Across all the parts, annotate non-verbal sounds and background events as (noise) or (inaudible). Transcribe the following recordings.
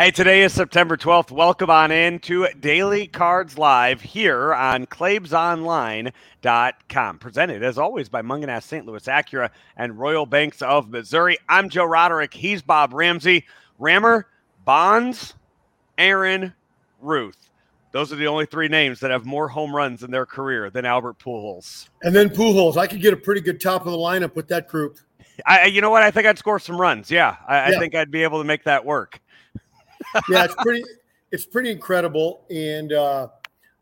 Hey, today is September 12th. Welcome on in to Daily Cards Live here on ClaibsOnline.com. Presented, as always, by Mungenast St. Louis Acura and Royal Banks of Missouri. I'm Joe Roderick. He's Bob Ramsey. Rammer, Bonds, Aaron, Ruth. Those are the only three names that have more home runs in their career than Albert Pujols. And then Pujols. I could get a pretty good top of the lineup with that group. I, you know what? I think I'd score some runs. Yeah, I, yeah. I think I'd be able to make that work yeah, it's pretty it's pretty incredible, and uh,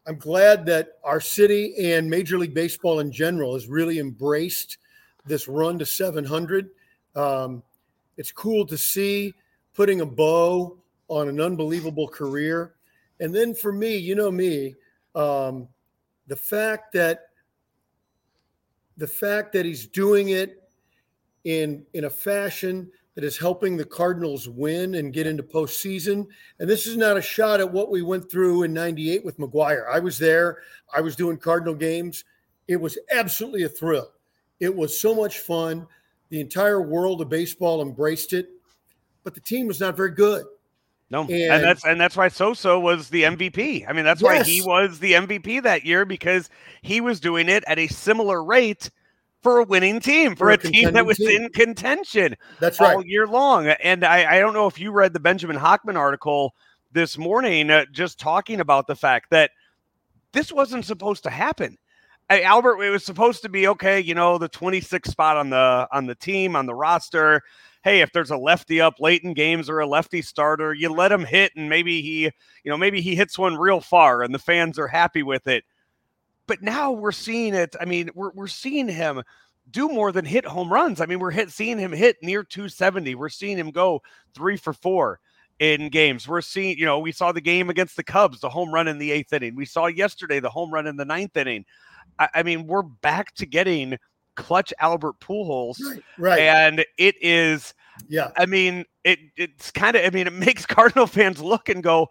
I'm glad that our city and Major League Baseball in general has really embraced this run to 700. Um, it's cool to see putting a bow on an unbelievable career, and then for me, you know me, um, the fact that the fact that he's doing it in in a fashion that is helping the Cardinals win and get into postseason. And this is not a shot at what we went through in 98 with McGwire. I was there, I was doing Cardinal games. It was absolutely a thrill. It was so much fun. The entire world of baseball embraced it, but the team was not very good. No, and, and that's and that's why Sosa was the MVP. I mean, that's yes. why he was the MVP that year because he was doing it at a similar rate for a winning team, for, for a, a team that was team. in contention That's all right. year long. And I, I don't know if you read the Benjamin Hochman article this morning, uh, just talking about the fact that this wasn't supposed to happen. Hey, Albert, it was supposed to be okay. You know, the 26th spot on the on the team on the roster. Hey, if there's a lefty up late in games or a lefty starter, you let him hit, and maybe he, you know, maybe he hits one real far, and the fans are happy with it. But now we're seeing it. I mean, we're, we're seeing him do more than hit home runs. I mean, we're hit, seeing him hit near 270. We're seeing him go three for four in games. We're seeing, you know, we saw the game against the Cubs, the home run in the eighth inning. We saw yesterday the home run in the ninth inning. I, I mean, we're back to getting clutch Albert Pujols, right, right. and it is. Yeah, I mean, it it's kind of. I mean, it (laughs) makes Cardinal fans look and go,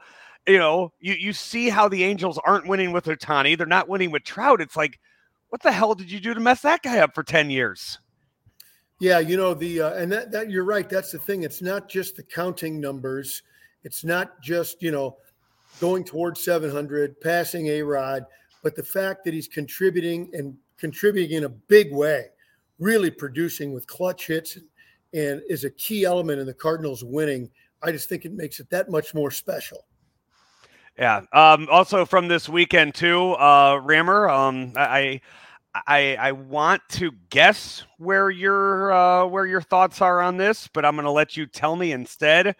you know, you, you see how the Angels aren't winning with Ohtani. They're not winning with Trout. It's like, what the hell did you do to mess that guy up for 10 years? Yeah, you know, the uh, and that that you're right. That's the thing. It's not just the counting numbers. It's not just, you know, going towards 700, passing A Rod, but the fact that he's contributing and contributing in a big way, really producing with clutch hits and is a key element in the Cardinals winning. I just think it makes it that much more special. Yeah. Um, also from this weekend too, uh, Rammer. Um, I, I, I want to guess where your uh, where your thoughts are on this, but I'm going to let you tell me instead.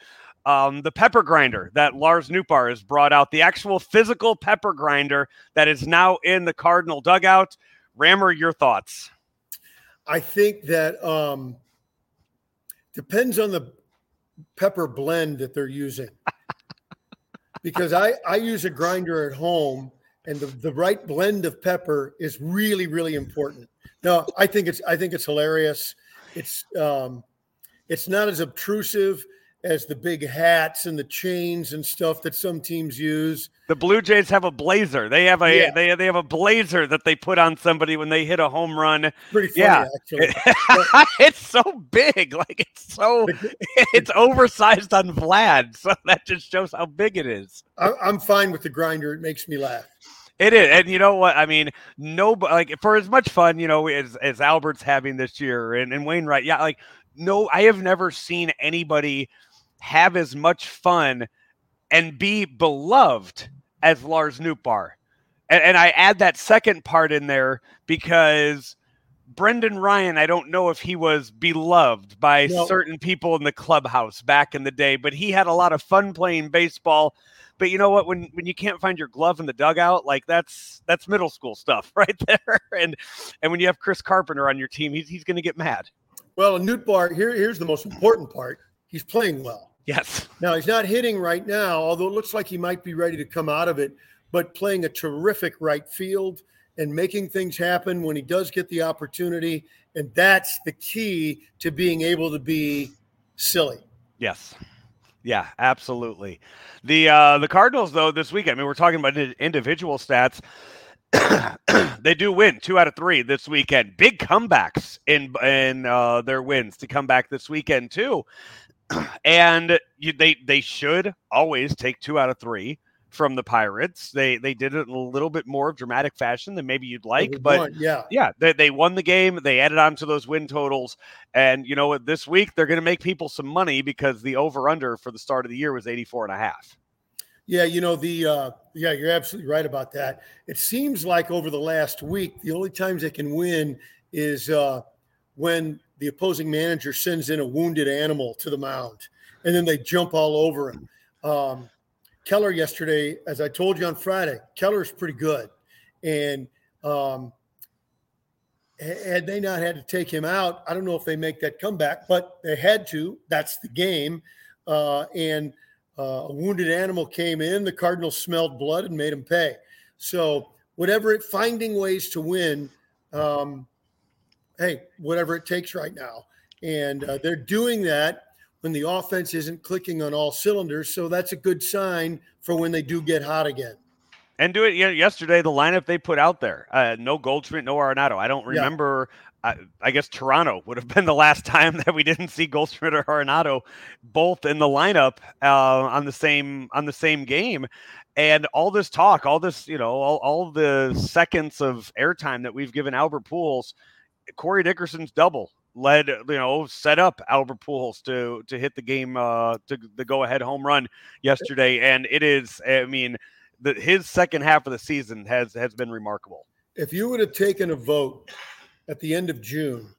Um, the pepper grinder that Lars Nootbaar has brought out, the actual physical pepper grinder that is now in the Cardinal dugout. Rammer, your thoughts? I think that um, depends on the pepper blend that they're using because I, I use a grinder at home and the, the right blend of pepper is really, really important. No, I think it's I think it's hilarious. It's um it's not as obtrusive as the big hats and the chains and stuff that some teams use. The Blue Jays have a blazer. They have a yeah. they they have a blazer that they put on somebody when they hit a home run. Pretty funny, yeah. actually. (laughs) it's so big, like it's so it's oversized on Vlad. So that just shows how big it is. I'm fine with the grinder. It makes me laugh. It is, and you know what? I mean, no, like for as much fun, you know, as as Albert's having this year, and, and Wainwright, yeah, like no, I have never seen anybody have as much fun and be beloved as Lars Nootbaar. And, and I add that second part in there because Brendan Ryan, I don't know if he was beloved by no. certain people in the clubhouse back in the day, but he had a lot of fun playing baseball. But you know what? When when you can't find your glove in the dugout, like that's that's middle school stuff (laughs) right there. And and when you have Chris Carpenter on your team, he's he's going to get mad. Well, Nootbaar, here here's the most important part. He's playing well. Yes. Now he's not hitting right now, although it looks like he might be ready to come out of it, but playing a terrific right field and making things happen when he does get the opportunity. And that's the key to being able to be silly. Yes. Yeah, absolutely. The uh the Cardinals though this week, I mean we're talking about individual stats. (coughs) they do win two out of three this weekend. Big comebacks in in uh, their wins to come back this weekend too. And you, they they should always take two out of three from the Pirates. They they did it in a little bit more dramatic fashion than maybe you'd like, but Won, yeah, yeah, they, they won the game. They added on to those win totals, and you know what? This week they're going to make people some money because the over under for the start of the year was 84 and a half. Yeah, you know the uh, yeah, you're absolutely right about that. It seems like over the last week, the only times they can win is uh, when the opposing manager sends in a wounded animal to the mound, and then they jump all over him. Um, Keller yesterday, as I told you on Friday, Keller is pretty good, and um, had they not had to take him out, I don't know if they make that comeback, but they had to. That's the game, uh, and uh, a wounded animal came in. The Cardinals smelled blood and made him pay. So whatever it finding ways to win. Um, hey, whatever it takes right now, and uh, they're doing that when the offense isn't clicking on all cylinders. So that's a good sign for when they do get hot again. And do it you know, yesterday. The lineup they put out there: uh, no Goldschmidt, no Arenado. I don't remember. Yeah. I, I, guess Toronto would have been the last time (laughs) that we didn't see Goldschmidt or Arenado both in the lineup uh, on the same on the same game. And all this talk, all this, you know, all, all the seconds of airtime that we've given Albert Pujols, Corey Dickerson's double led, you know, set up Albert Pujols to to hit the game uh, to the go ahead home run yesterday, and it is, I mean, the, his second half of the season has has been remarkable. If you would have taken a vote at the end of June,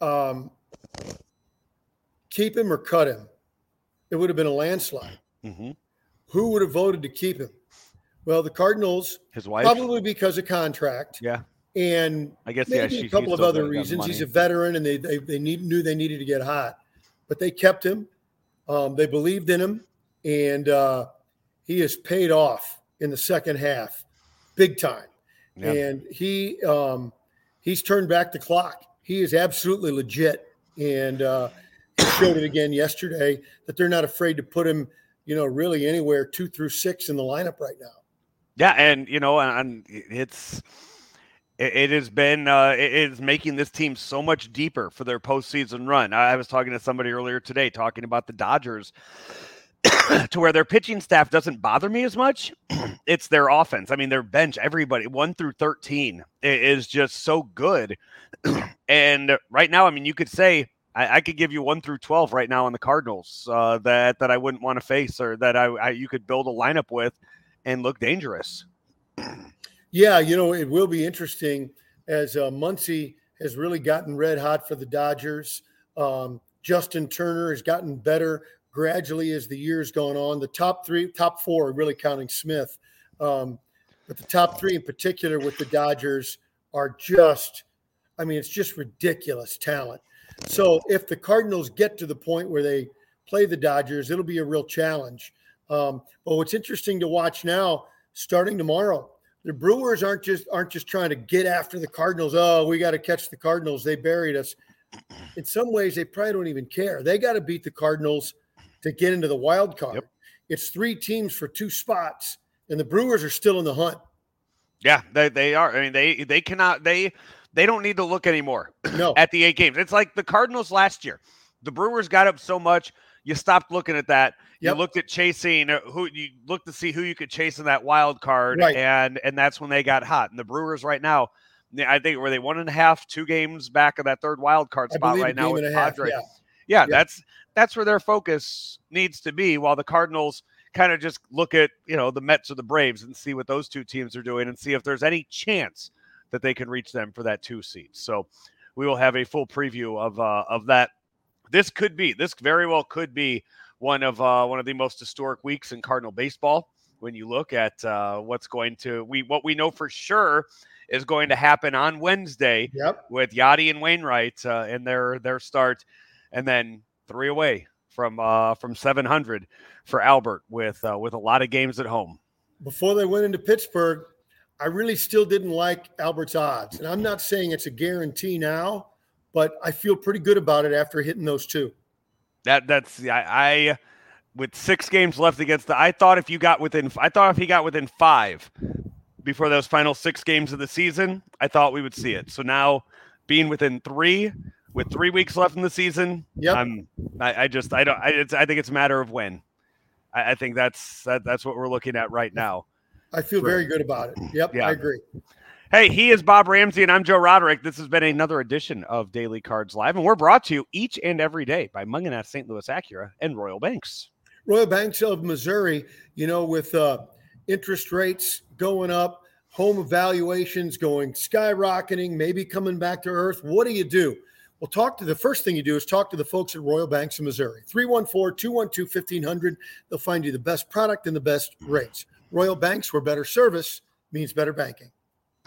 um, keep him or cut him, it would have been a landslide. Mm-hmm. Who would have voted to keep him? Well, the Cardinals, his wife, probably because of contract. Yeah and I guess maybe yeah, a couple of other reasons. He's a veteran, and they they, they need, knew they needed to get hot, but they kept him. Um, they believed in him, and uh, he has paid off in the second half, big time. Yeah. And he um, he's turned back the clock. He is absolutely legit, and uh, he showed it again yesterday that they're not afraid to put him, you know, really anywhere two through six in the lineup right now. Yeah, and you know, and it's it, it has been uh, it is making this team so much deeper for their postseason run. I was talking to somebody earlier today talking about the Dodgers. (coughs) to where their pitching staff doesn't bother me as much. (clears throat) it's their offense. I mean, their bench, everybody, one through 13, is just so good. (clears throat) and right now, I mean, you could say I, I, could give you one through 12 right now on the Cardinals uh, that, that I wouldn't want to face or that I, I, you could build a lineup with and look dangerous. (clears throat) Yeah, you know, it will be interesting as uh, Muncy has really gotten red hot for the Dodgers. Um, Justin Turner has gotten better gradually as the years gone on. The top three, top four, really counting Smith, um, but the top three in particular with the Dodgers are just, I mean, it's just ridiculous talent. So if the Cardinals get to the point where they play the Dodgers, it'll be a real challenge. Um, but what's interesting to watch now, starting tomorrow, the Brewers aren't just aren't just trying to get after the Cardinals. Oh, we got to catch the Cardinals. They buried us. In some ways, they probably don't even care. They got to beat the Cardinals to get into the wild card. Yep. It's three teams for two spots, and the Brewers are still in the hunt. Yeah, they, they are. I mean, they they cannot they they don't need to look anymore. No. at the eight games. It's like the Cardinals last year. The Brewers got up so much you stopped looking at that. Yep. You looked at chasing uh, who you looked to see who you could chase in that wild card, right. and and that's when they got hot. And the Brewers right now, I think were they one and a half, two games back of that third wild card spot right now with Padres. Yeah. Yeah, that's that's where their focus needs to be. While the Cardinals kind of just look at you know the Mets or the Braves and see what those two teams are doing and see if there's any chance that they can reach them for that two seat. So we will have a full preview of uh, of that this could be this very well could be one of uh, one of the most historic weeks in Cardinal baseball when you look at uh, what's going to we what we know for sure is going to happen on Wednesday yep. with Yadi and Wainwright uh, in their their start, and then three away from uh, from 700 for Albert with uh, with a lot of games at home. Before they went into Pittsburgh, I really still didn't like Albert's odds, and I'm not saying it's a guarantee now but I feel pretty good about it after hitting those two. That that's I, I with six games left against the I thought if you got within I thought if he got within five before those final six games of the season, I thought we would see it. So now being within three with three weeks left in the season. Yep. I'm, I, I just I don't I, it's, I think it's a matter of when. I, I think that's that, that's what we're looking at right now. I feel very good about it. Yep, Yeah. I agree. Hey, he is Bob Ramsey, and I'm Joe Roderick. This has been another edition of Daily Cards Live, and we're brought to you each and every day by Mungenast St. Louis Acura and Royal Banks. Royal Banks of Missouri, you know, with uh, interest rates going up, home evaluations going skyrocketing, maybe coming back to earth. What do you do? Well, talk to the first thing you do is talk to the folks at Royal Banks of Missouri. 314 212 1500. They'll find you the best product and the best rates. Royal Banks, where better service means better banking.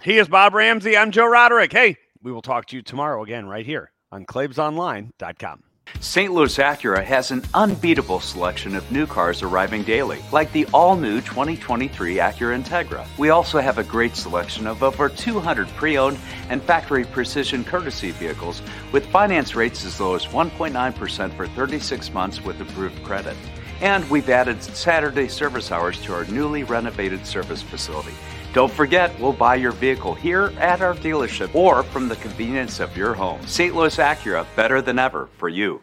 He is Bob Ramsey. I'm Joe Roderick. Hey, we will talk to you tomorrow again right here on ClaibsOnline.com. St. Louis Acura has an unbeatable selection of new cars arriving daily, like the all new 2023 Acura Integra. We also have a great selection of over 200 pre owned and factory precision courtesy vehicles with finance rates as low as 1.9% for 36 months with approved credit. And we've added Saturday service hours to our newly renovated service facility. Don't forget, we'll buy your vehicle here at our dealership or from the convenience of your home. St. Louis Acura, better than ever for you.